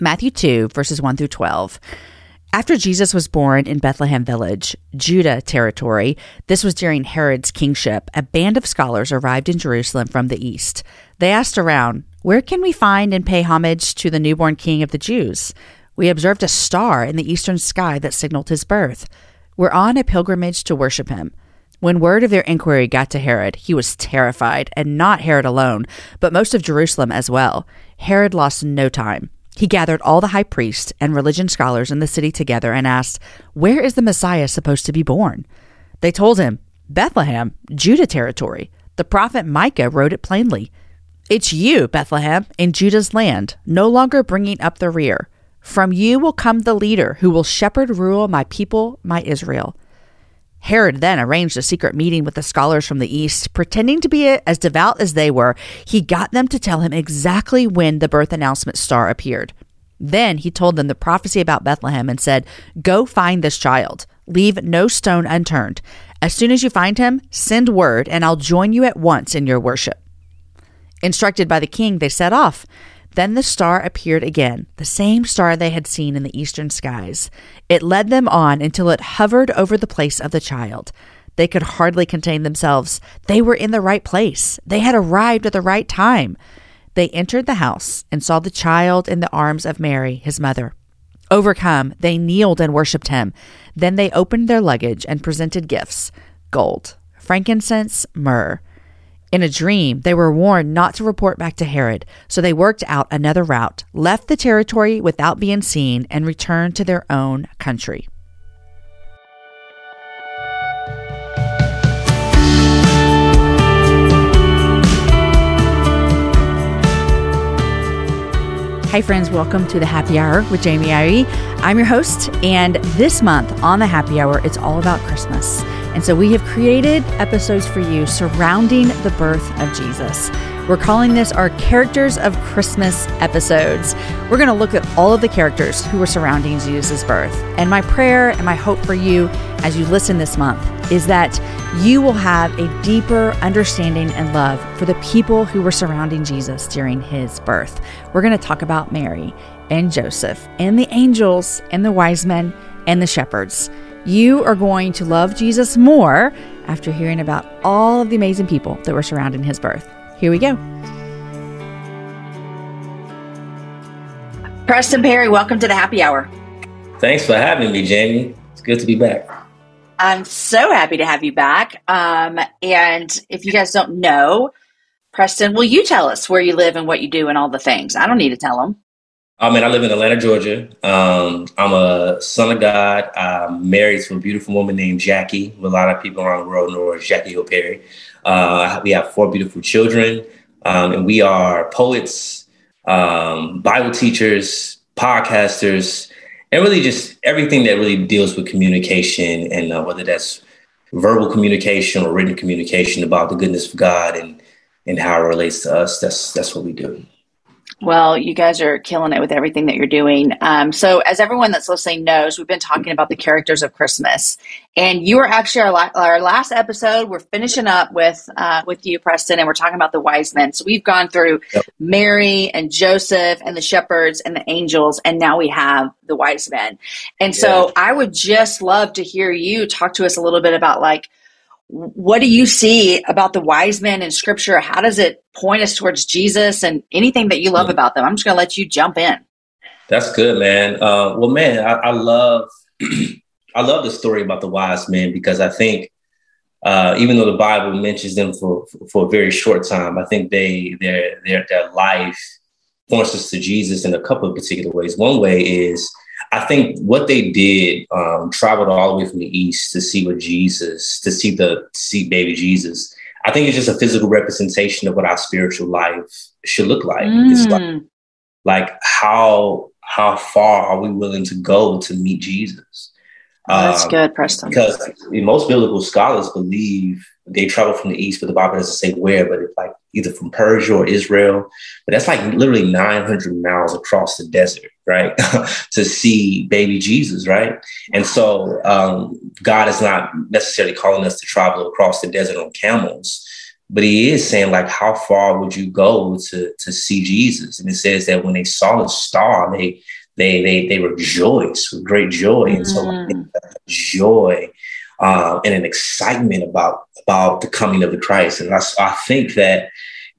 Matthew 2, verses 1 through 12. After Jesus was born in Bethlehem village, Judah territory, this was during Herod's kingship, a band of scholars arrived in Jerusalem from the east. They asked around, Where can we find and pay homage to the newborn king of the Jews? We observed a star in the eastern sky that signaled his birth. We're on a pilgrimage to worship him. When word of their inquiry got to Herod, he was terrified, and not Herod alone, but most of Jerusalem as well. Herod lost no time. He gathered all the high priests and religion scholars in the city together and asked, Where is the Messiah supposed to be born? They told him, Bethlehem, Judah territory. The prophet Micah wrote it plainly. It's you, Bethlehem, in Judah's land, no longer bringing up the rear. From you will come the leader who will shepherd rule my people, my Israel. Herod then arranged a secret meeting with the scholars from the East. Pretending to be as devout as they were, he got them to tell him exactly when the birth announcement star appeared. Then he told them the prophecy about Bethlehem and said, Go find this child. Leave no stone unturned. As soon as you find him, send word, and I'll join you at once in your worship. Instructed by the king, they set off. Then the star appeared again, the same star they had seen in the eastern skies. It led them on until it hovered over the place of the child. They could hardly contain themselves. They were in the right place. They had arrived at the right time. They entered the house and saw the child in the arms of Mary, his mother. Overcome, they kneeled and worshipped him. Then they opened their luggage and presented gifts gold, frankincense, myrrh. In a dream, they were warned not to report back to Herod, so they worked out another route, left the territory without being seen, and returned to their own country. Hi, friends. Welcome to the Happy Hour with Jamie Ivey. I'm your host, and this month on the Happy Hour, it's all about Christmas. And so we have created episodes for you surrounding the birth of Jesus. We're calling this our Characters of Christmas episodes. We're going to look at all of the characters who were surrounding Jesus' birth. And my prayer and my hope for you as you listen this month is that you will have a deeper understanding and love for the people who were surrounding Jesus during his birth. We're going to talk about Mary and Joseph and the angels and the wise men and the shepherds. You are going to love Jesus more after hearing about all of the amazing people that were surrounding his birth. Here we go. Preston Perry, welcome to the happy hour. Thanks for having me, Jamie. It's good to be back. I'm so happy to have you back. Um, and if you guys don't know, Preston, will you tell us where you live and what you do and all the things? I don't need to tell them. I mean, I live in Atlanta, Georgia. Um, I'm a son of God. I'm married to a beautiful woman named Jackie. A lot of people around the world know as Jackie Hill Perry. Uh, we have four beautiful children, um, and we are poets, um, Bible teachers, podcasters, and really just everything that really deals with communication and uh, whether that's verbal communication or written communication about the goodness of God and and how it relates to us. That's that's what we do. Well, you guys are killing it with everything that you're doing. Um, so, as everyone that's listening knows, we've been talking about the characters of Christmas, and you are actually our, la- our last episode. We're finishing up with uh, with you, Preston, and we're talking about the wise men. So we've gone through yep. Mary and Joseph and the shepherds and the angels, and now we have the wise men. And yeah. so, I would just love to hear you talk to us a little bit about like what do you see about the wise men in scripture? How does it point us towards Jesus and anything that you love about them? I'm just going to let you jump in. That's good, man. Uh, well, man, I, I love I love the story about the wise men because I think uh, even though the Bible mentions them for, for a very short time, I think they their their their life points us to Jesus in a couple of particular ways. One way is I think what they did um, traveled all the way from the east to see what Jesus, to see the see baby Jesus. I think it's just a physical representation of what our spiritual life should look like. Mm. It's like, mm. like how how far are we willing to go to meet Jesus? That's um, good, Preston. Because most biblical scholars believe they travel from the east, but the Bible doesn't say where, but it's like either from Persia or Israel. But that's like literally 900 miles across the desert, right? to see baby Jesus, right? And so um, God is not necessarily calling us to travel across the desert on camels, but he is saying like, how far would you go to to see Jesus? And it says that when they saw the star, they they they they rejoiced with great joy, and so like, mm. joy uh, and an excitement about about the coming of the Christ. And I, I think that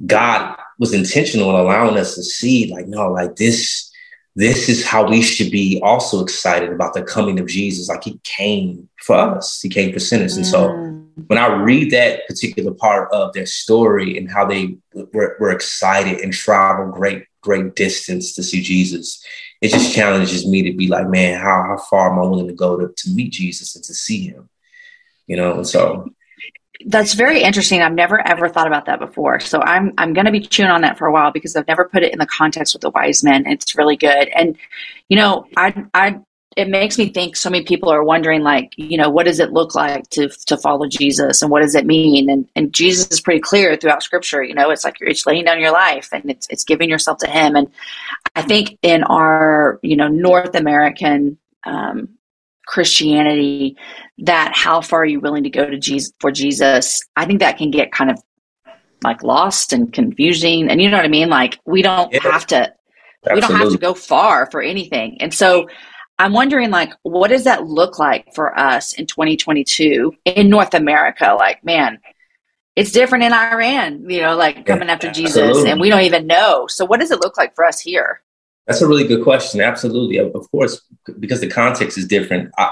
God was intentional in allowing us to see, like, no, like this this is how we should be also excited about the coming of Jesus. Like he came for us, he came for sinners. And so mm. when I read that particular part of their story and how they were, were excited and traveled great, great distance to see Jesus, it just challenges me to be like, man, how, how far am I willing to go to, to meet Jesus and to see him? You know, and so that's very interesting. I've never ever thought about that before. So I'm I'm going to be chewing on that for a while because I've never put it in the context with the wise men. It's really good. And you know, I I it makes me think so many people are wondering like, you know, what does it look like to to follow Jesus and what does it mean? And and Jesus is pretty clear throughout scripture, you know, it's like you're it's laying down your life and it's it's giving yourself to him. And I think in our, you know, North American um, Christianity, that how far are you willing to go to Jesus for Jesus? I think that can get kind of like lost and confusing. And you know what I mean? Like we don't yeah. have to Absolutely. we don't have to go far for anything. And so I'm wondering like what does that look like for us in 2022 in North America? Like, man, it's different in Iran, you know, like coming yeah, after Jesus absolutely. and we don't even know. So what does it look like for us here? That's a really good question. Absolutely, of course, because the context is different. I,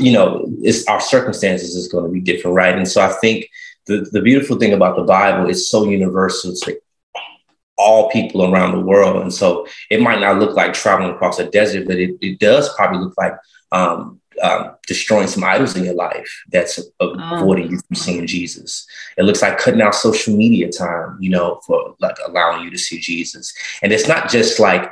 you know, it's our circumstances is going to be different, right? And so I think the the beautiful thing about the Bible is so universal to all people around the world, and so it might not look like traveling across a desert, but it, it does probably look like um, um, destroying some idols in your life that's avoiding oh. you from seeing Jesus. It looks like cutting out social media time, you know, for like allowing you to see Jesus. And it's not just like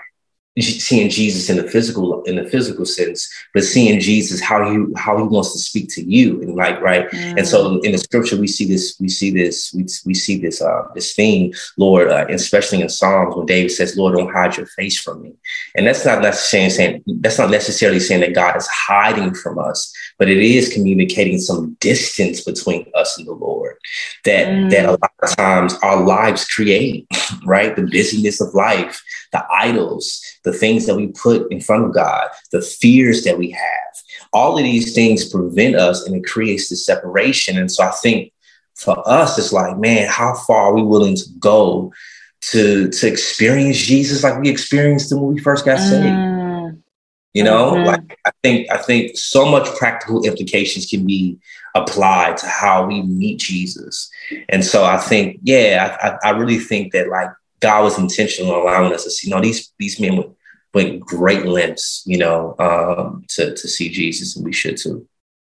seeing Jesus in the physical in the physical sense, but seeing Jesus how he how he wants to speak to you and like right. Mm. And so in the scripture we see this we see this we, we see this uh, this theme, Lord, uh, especially in Psalms when David says, "Lord, don't hide your face from me," and that's not necessarily saying that's not necessarily saying that God is hiding from us, but it is communicating some distance between us and the Lord that mm. that a lot of times our lives create, right? The busyness of life, the idols the things that we put in front of God, the fears that we have. All of these things prevent us and it creates the separation. And so I think for us, it's like, man, how far are we willing to go to, to experience Jesus like we experienced him when we first got saved? Mm. You know, mm-hmm. like I think I think so much practical implications can be applied to how we meet Jesus. And so I think, yeah, I, I really think that like God was intentional in allowing us to see, you know, these these men went, went great lengths, you know, um, to to see Jesus, and we should too.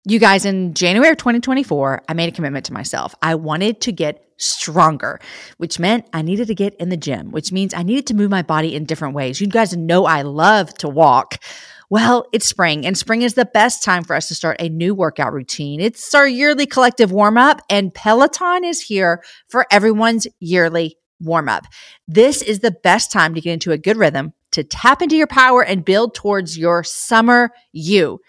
You guys, in January of 2024, I made a commitment to myself. I wanted to get stronger, which meant I needed to get in the gym, which means I needed to move my body in different ways. You guys know I love to walk. Well, it's spring, and spring is the best time for us to start a new workout routine. It's our yearly collective warm up, and Peloton is here for everyone's yearly warm up. This is the best time to get into a good rhythm, to tap into your power and build towards your summer you.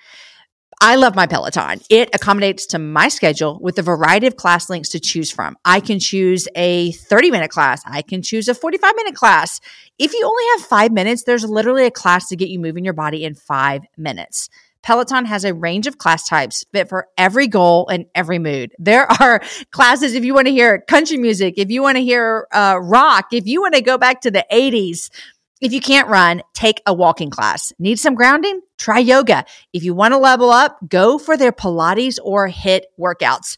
I love my Peloton. It accommodates to my schedule with a variety of class links to choose from. I can choose a 30 minute class. I can choose a 45 minute class. If you only have five minutes, there's literally a class to get you moving your body in five minutes. Peloton has a range of class types fit for every goal and every mood. There are classes if you want to hear country music, if you want to hear uh, rock, if you want to go back to the 80s. If you can't run, take a walking class. Need some grounding? Try yoga. If you want to level up, go for their Pilates or HIIT workouts.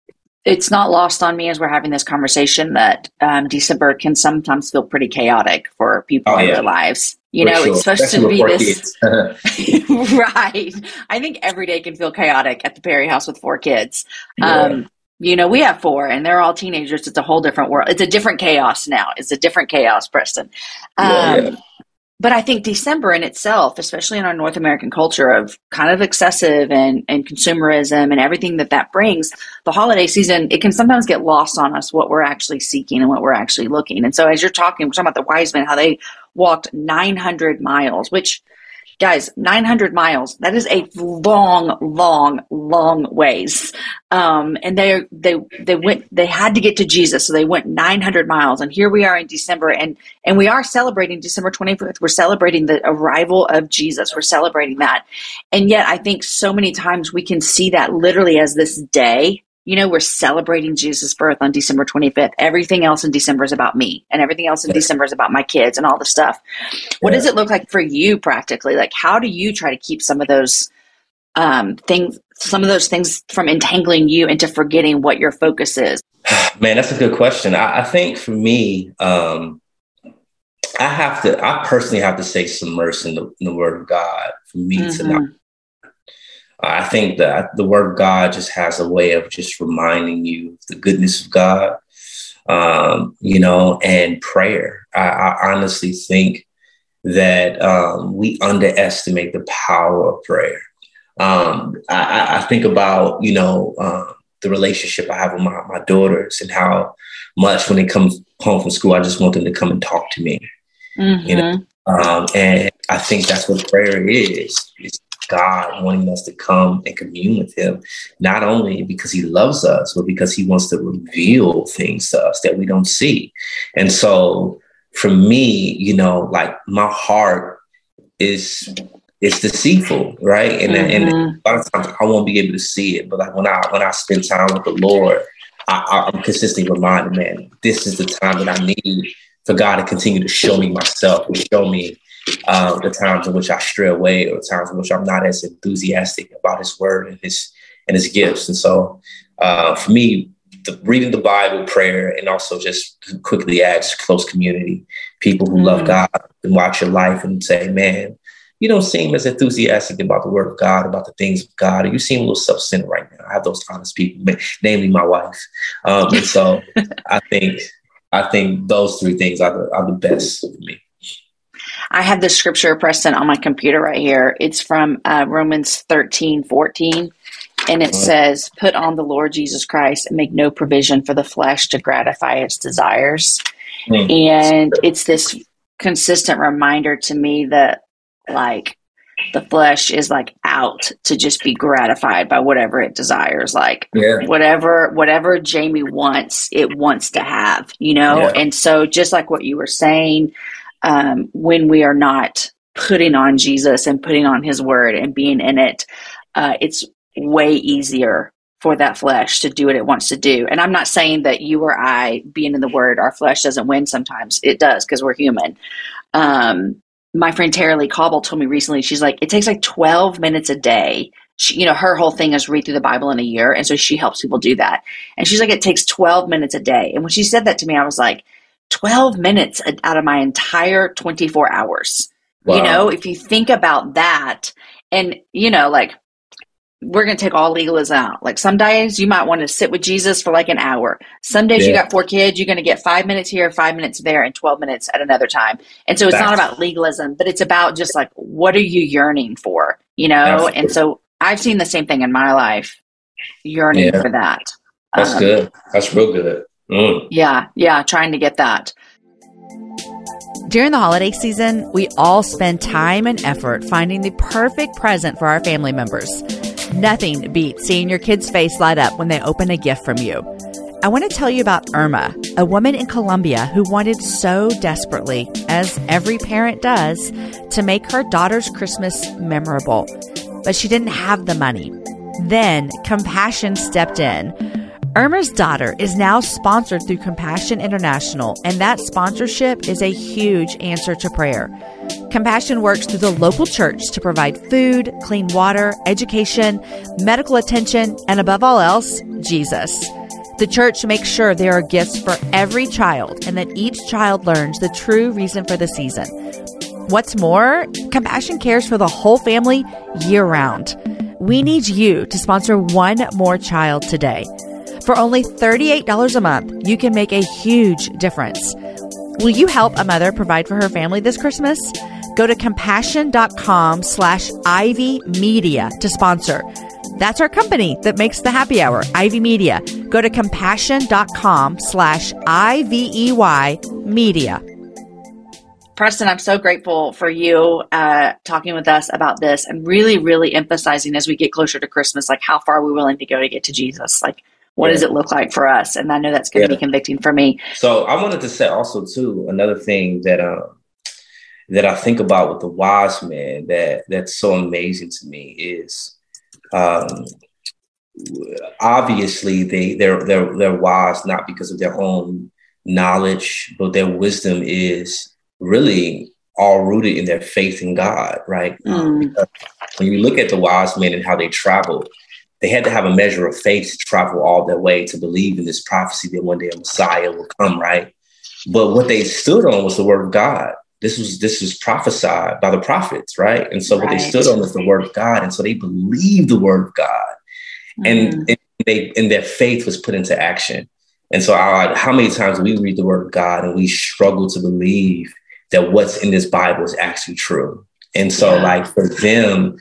it's not lost on me as we're having this conversation that um, December can sometimes feel pretty chaotic for people oh, in yeah. their lives. You for know, sure. it's supposed Especially to be this. right. I think every day can feel chaotic at the Perry house with four kids. Yeah. Um, you know, we have four and they're all teenagers. It's a whole different world. It's a different chaos now. It's a different chaos, Preston. Um, yeah, but I think December in itself, especially in our North American culture of kind of excessive and, and consumerism and everything that that brings, the holiday season, it can sometimes get lost on us what we're actually seeking and what we're actually looking. And so as you're talking, we're talking about the wise men, how they walked 900 miles, which guys 900 miles that is a long long long ways. Um, and they they they went they had to get to jesus so they went 900 miles. And here we are in december and and we are celebrating december 25th we're celebrating the arrival of jesus. We're celebrating that. And yet i think so many times we can see that literally as this day you know, we're celebrating Jesus' birth on December 25th. Everything else in December is about me, and everything else in yeah. December is about my kids and all the stuff. What yeah. does it look like for you practically? Like, how do you try to keep some of those um, things, some of those things from entangling you into forgetting what your focus is? Man, that's a good question. I, I think for me, um, I have to, I personally have to stay submersed in the, in the Word of God for me mm-hmm. to not I think that the Word of God just has a way of just reminding you of the goodness of God, um, you know, and prayer. I, I honestly think that um, we underestimate the power of prayer. Um, I, I, think about, you know, uh, the relationship I have with my, my daughters and how much when they come home from school, I just want them to come and talk to me. Mm-hmm. You know, um, and I think that's what prayer is. It's God wanting us to come and commune with Him, not only because He loves us, but because He wants to reveal things to us that we don't see. And so, for me, you know, like my heart is is deceitful, right? And, mm-hmm. and a lot of times I won't be able to see it, but like when I when I spend time with the Lord, I, I'm consistently reminded, man, this is the time that I need for God to continue to show me myself and show me uh, the times in which I stray away or the times in which I'm not as enthusiastic about his word and his and his gifts. And so uh, for me, the, reading the Bible, prayer, and also just quickly adds close community, people who mm-hmm. love God and watch your life and say, man, you don't seem as enthusiastic about the word of God, about the things of God. You seem a little self-centered right now. I have those honest people, namely my wife. Um, and so I think I think those three things are the, are the best for me. I have the scripture, Preston, on my computer right here. It's from uh, Romans 13, 14. And it says, Put on the Lord Jesus Christ and make no provision for the flesh to gratify its desires. Mm. And it's this consistent reminder to me that, like, the flesh is like out to just be gratified by whatever it desires like yeah. whatever whatever jamie wants it wants to have you know yeah. and so just like what you were saying um, when we are not putting on Jesus and putting on His Word and being in it, uh, it's way easier for that flesh to do what it wants to do. And I'm not saying that you or I, being in the Word, our flesh doesn't win sometimes. It does because we're human. Um, my friend Tara-Leigh Cobble told me recently, she's like, it takes like 12 minutes a day. She, you know, her whole thing is read through the Bible in a year. And so she helps people do that. And she's like, it takes 12 minutes a day. And when she said that to me, I was like, 12 minutes out of my entire 24 hours. Wow. You know, if you think about that, and, you know, like, we're going to take all legalism out. Like some days you might want to sit with Jesus for like an hour. Some days yeah. you got four kids, you're going to get five minutes here, five minutes there, and 12 minutes at another time. And so it's That's, not about legalism, but it's about just like, what are you yearning for? You know? Absolutely. And so I've seen the same thing in my life, yearning yeah. for that. That's um, good. That's real good. Mm. Yeah, yeah, trying to get that. During the holiday season, we all spend time and effort finding the perfect present for our family members. Nothing beats seeing your kid's face light up when they open a gift from you. I want to tell you about Irma, a woman in Colombia who wanted so desperately, as every parent does, to make her daughter's Christmas memorable. But she didn't have the money. Then compassion stepped in Irma's daughter is now sponsored through Compassion International, and that sponsorship is a huge answer to prayer. Compassion works through the local church to provide food, clean water, education, medical attention, and above all else, Jesus. The church makes sure there are gifts for every child and that each child learns the true reason for the season. What's more, Compassion cares for the whole family year round. We need you to sponsor one more child today. For only $38 a month, you can make a huge difference. Will you help a mother provide for her family this Christmas? Go to compassion.com slash Ivey Media to sponsor. That's our company that makes the happy hour, Ivey Media. Go to compassion.com slash I-V-E-Y media. Preston, I'm so grateful for you uh, talking with us about this and really, really emphasizing as we get closer to Christmas, like how far we're we willing to go to get to Jesus? Like, what yeah. does it look like for us? And I know that's going to yeah. be convicting for me. So I wanted to say also too another thing that um, that I think about with the wise men that that's so amazing to me is um, obviously they they're they're they're wise not because of their own knowledge, but their wisdom is really all rooted in their faith in God, right? Mm. when you look at the wise men and how they traveled, they had to have a measure of faith to travel all their way to believe in this prophecy that one day a Messiah will come, right? But what they stood on was the word of God. This was this was prophesied by the prophets, right? And so right. what they stood on was the word of God, and so they believed the word of God, mm. and, and they and their faith was put into action. And so, I, how many times we read the word of God and we struggle to believe that what's in this Bible is actually true? And so, yeah. like for them,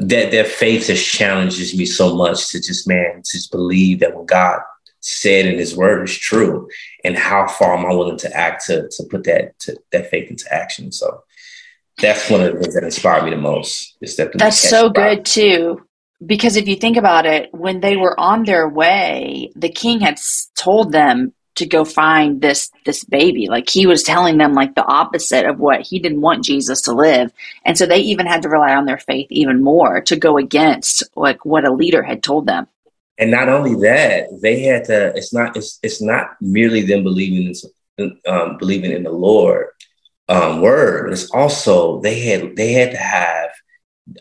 that their faith just challenges me so much to just man to just believe that what God said in His Word is true, and how far am I willing to act to to put that to, that faith into action? So that's one of the things that inspired me the most. Is that that's so good too. Because if you think about it, when they were on their way, the king had told them to go find this this baby. Like he was telling them like the opposite of what he didn't want jesus to live. And so they even had to rely on their faith even more to go against like what a leader had told them. And not only that they had to it's not it's, it's not merely them believing in um, believing in the lord um, word it's also they had they had to have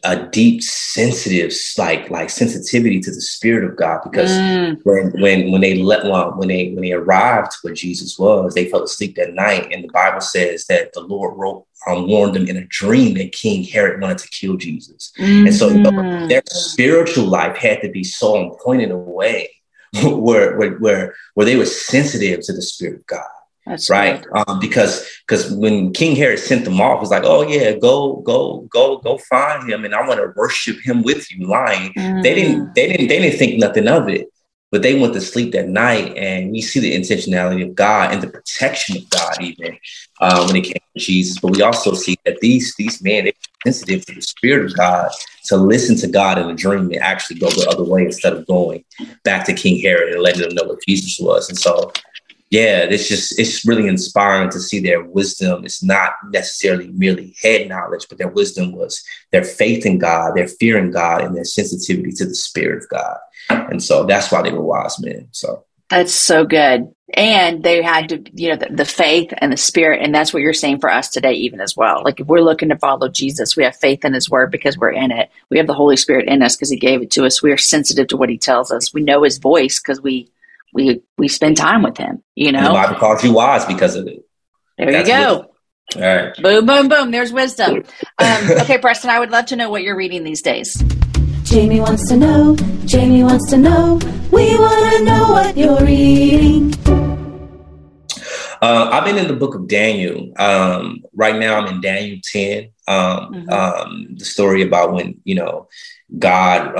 a deep sensitive like like sensitivity to the spirit of god because mm. when when when they let when they when they arrived to where jesus was they fell asleep that night and the bible says that the lord wrote um, warned them in a dream that king herod wanted to kill jesus mm-hmm. and so you know, mm-hmm. their spiritual life had to be so on point in a way where where where where they were sensitive to the spirit of god that's right. Um, because because when King Herod sent them off, it's like, oh yeah, go go go go find him, and I want to worship him with you. Lying, mm. they didn't they didn't they didn't think nothing of it, but they went to sleep that night, and we see the intentionality of God and the protection of God even uh, when it came to Jesus. But we also see that these these men they sensitive to the Spirit of God to listen to God in a dream and actually go the other way instead of going back to King Herod and letting them know what Jesus was. And so yeah, it's just it's really inspiring to see their wisdom. It's not necessarily merely head knowledge, but their wisdom was their faith in God, their fear in God, and their sensitivity to the Spirit of God. And so that's why they were wise men. So that's so good. And they had to, you know, the, the, faith and the spirit. And that's what you're saying for us today, even as well. Like if we're looking to follow Jesus, we have faith in his word because we're in it. We have the Holy Spirit in us because he gave it to us. We are sensitive to what he tells us. We know his voice because we we we spend time with him. You know, the Bible calls you wise because of it. There That's you go. Wisdom. All right. Boom, boom, boom. There's wisdom. Um, okay, Preston, I would love to know what you're reading these days. Jamie wants to know. Jamie wants to know. We want to know what you're reading. Uh, I've been in the book of Daniel. Um, right now, I'm in Daniel 10. Um, mm-hmm. um, the story about when, you know, God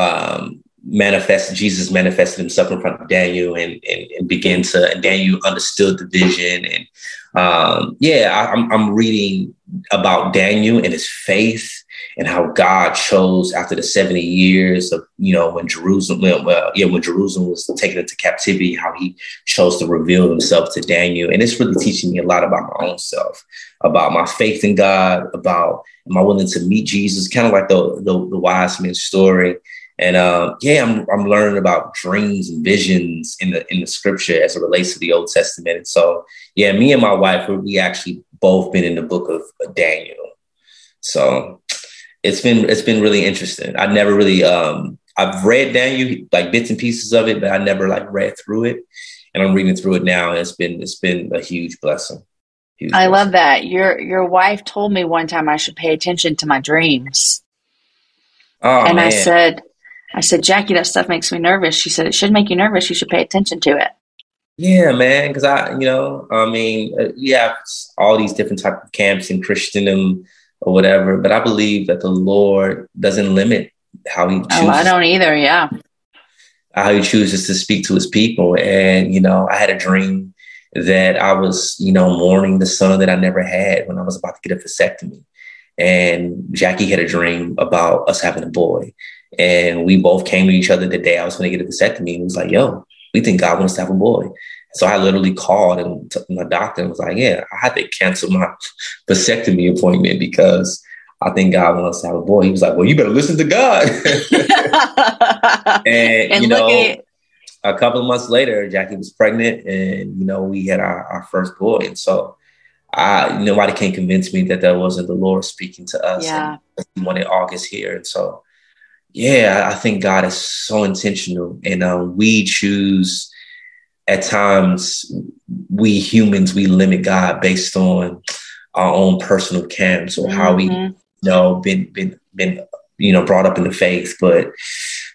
manifested Jesus manifested himself in front of Daniel and, and, and began to and Daniel understood the vision. And um, yeah I, I'm, I'm reading about Daniel and his faith and how God chose after the 70 years of you know when Jerusalem well yeah when Jerusalem was taken into captivity how he chose to reveal himself to Daniel. And it's really teaching me a lot about my own self about my faith in God about am I willing to meet Jesus? Kind of like the the, the wise man's story And uh, yeah, I'm I'm learning about dreams and visions in the in the scripture as it relates to the Old Testament. And so yeah, me and my wife we actually both been in the book of Daniel. So it's been it's been really interesting. I never really um I've read Daniel like bits and pieces of it, but I never like read through it. And I'm reading through it now, and it's been it's been a huge blessing. Huge I blessing. love that. Your your wife told me one time I should pay attention to my dreams. Oh, and man. I said, I said, Jackie, that stuff makes me nervous. She said, it should make you nervous. You should pay attention to it. Yeah, man. Because I, you know, I mean, uh, we all these different type of camps in Christendom or whatever, but I believe that the Lord doesn't limit how He. Chooses, oh, I don't either. Yeah. How He chooses to speak to His people, and you know, I had a dream that I was, you know, mourning the son that I never had when I was about to get a vasectomy, and Jackie had a dream about us having a boy, and we both came to each other the day I was going to get a vasectomy, and was like, "Yo, we think God wants to have a boy." So I literally called and t- my doctor and was like, "Yeah, I had to cancel my vasectomy appointment because I think God wants to have a boy." He was like, "Well, you better listen to God." and, and, you know, at- a couple of months later, Jackie was pregnant, and you know, we had our, our first boy, and so. I, nobody can convince me that that wasn't the Lord speaking to us. Yeah. And he wanted August here. And so, yeah, I think God is so intentional. And um, we choose at times we humans we limit God based on our own personal camps or how we mm-hmm. you know been been been you know brought up in the faith, but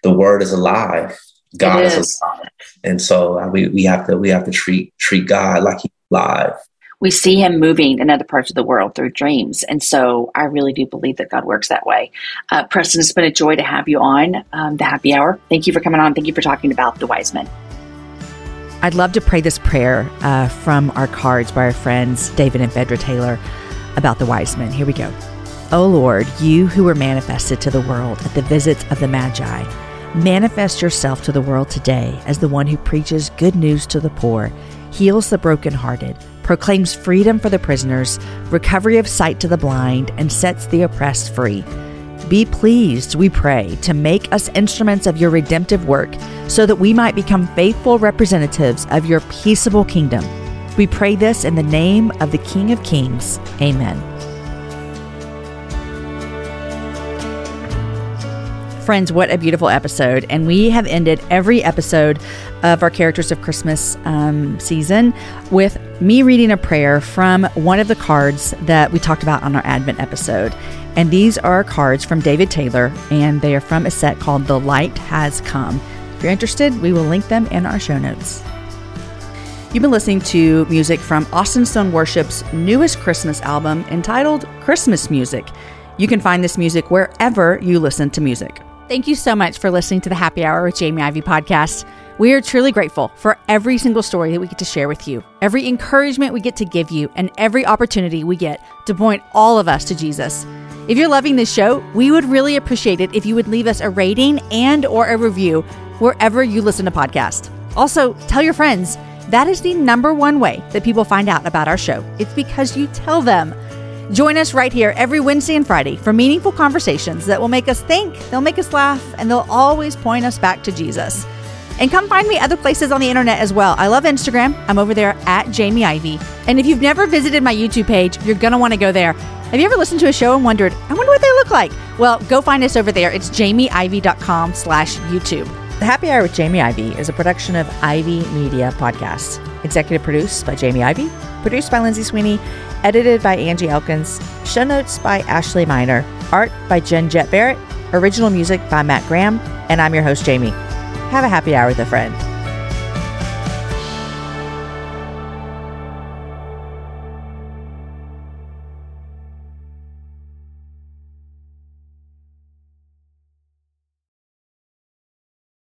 the word is alive. God is. is. alive, and so uh, we we have to we have to treat treat God like He's alive. We see Him moving in other parts of the world through dreams, and so I really do believe that God works that way. Uh, Preston, it's been a joy to have you on um, the Happy Hour. Thank you for coming on. Thank you for talking about the wise men. I'd love to pray this prayer uh, from our cards by our friends David and Phaedra Taylor about the wise men. Here we go. O Lord, you who were manifested to the world at the visits of the Magi, manifest yourself to the world today as the one who preaches good news to the poor, heals the brokenhearted, proclaims freedom for the prisoners, recovery of sight to the blind, and sets the oppressed free. Be pleased, we pray, to make us instruments of your redemptive work so that we might become faithful representatives of your peaceable kingdom. We pray this in the name of the King of Kings. Amen. Friends, what a beautiful episode. And we have ended every episode of our Characters of Christmas um, season with me reading a prayer from one of the cards that we talked about on our Advent episode. And these are cards from David Taylor, and they are from a set called The Light Has Come. If you're interested, we will link them in our show notes. You've been listening to music from Austin Stone Worship's newest Christmas album entitled Christmas Music. You can find this music wherever you listen to music. Thank you so much for listening to the Happy Hour with Jamie Ivey podcast. We are truly grateful for every single story that we get to share with you, every encouragement we get to give you, and every opportunity we get to point all of us to Jesus. If you're loving this show, we would really appreciate it if you would leave us a rating and or a review wherever you listen to podcasts. Also, tell your friends. That is the number one way that people find out about our show. It's because you tell them. Join us right here every Wednesday and Friday for meaningful conversations that will make us think, they'll make us laugh, and they'll always point us back to Jesus. And come find me other places on the internet as well. I love Instagram. I'm over there at Jamie Ivey. And if you've never visited my YouTube page, you're going to want to go there. Have you ever listened to a show and wondered, I wonder what they look like? Well, go find us over there. It's jamieivey.com slash YouTube. The Happy Hour with Jamie Ivey is a production of Ivey Media Podcasts. Executive produced by Jamie Ivey, produced by Lindsay Sweeney, edited by Angie Elkins, show notes by Ashley Miner, art by Jen Jet Barrett, original music by Matt Graham, and I'm your host, Jamie. Have a happy hour with a friend.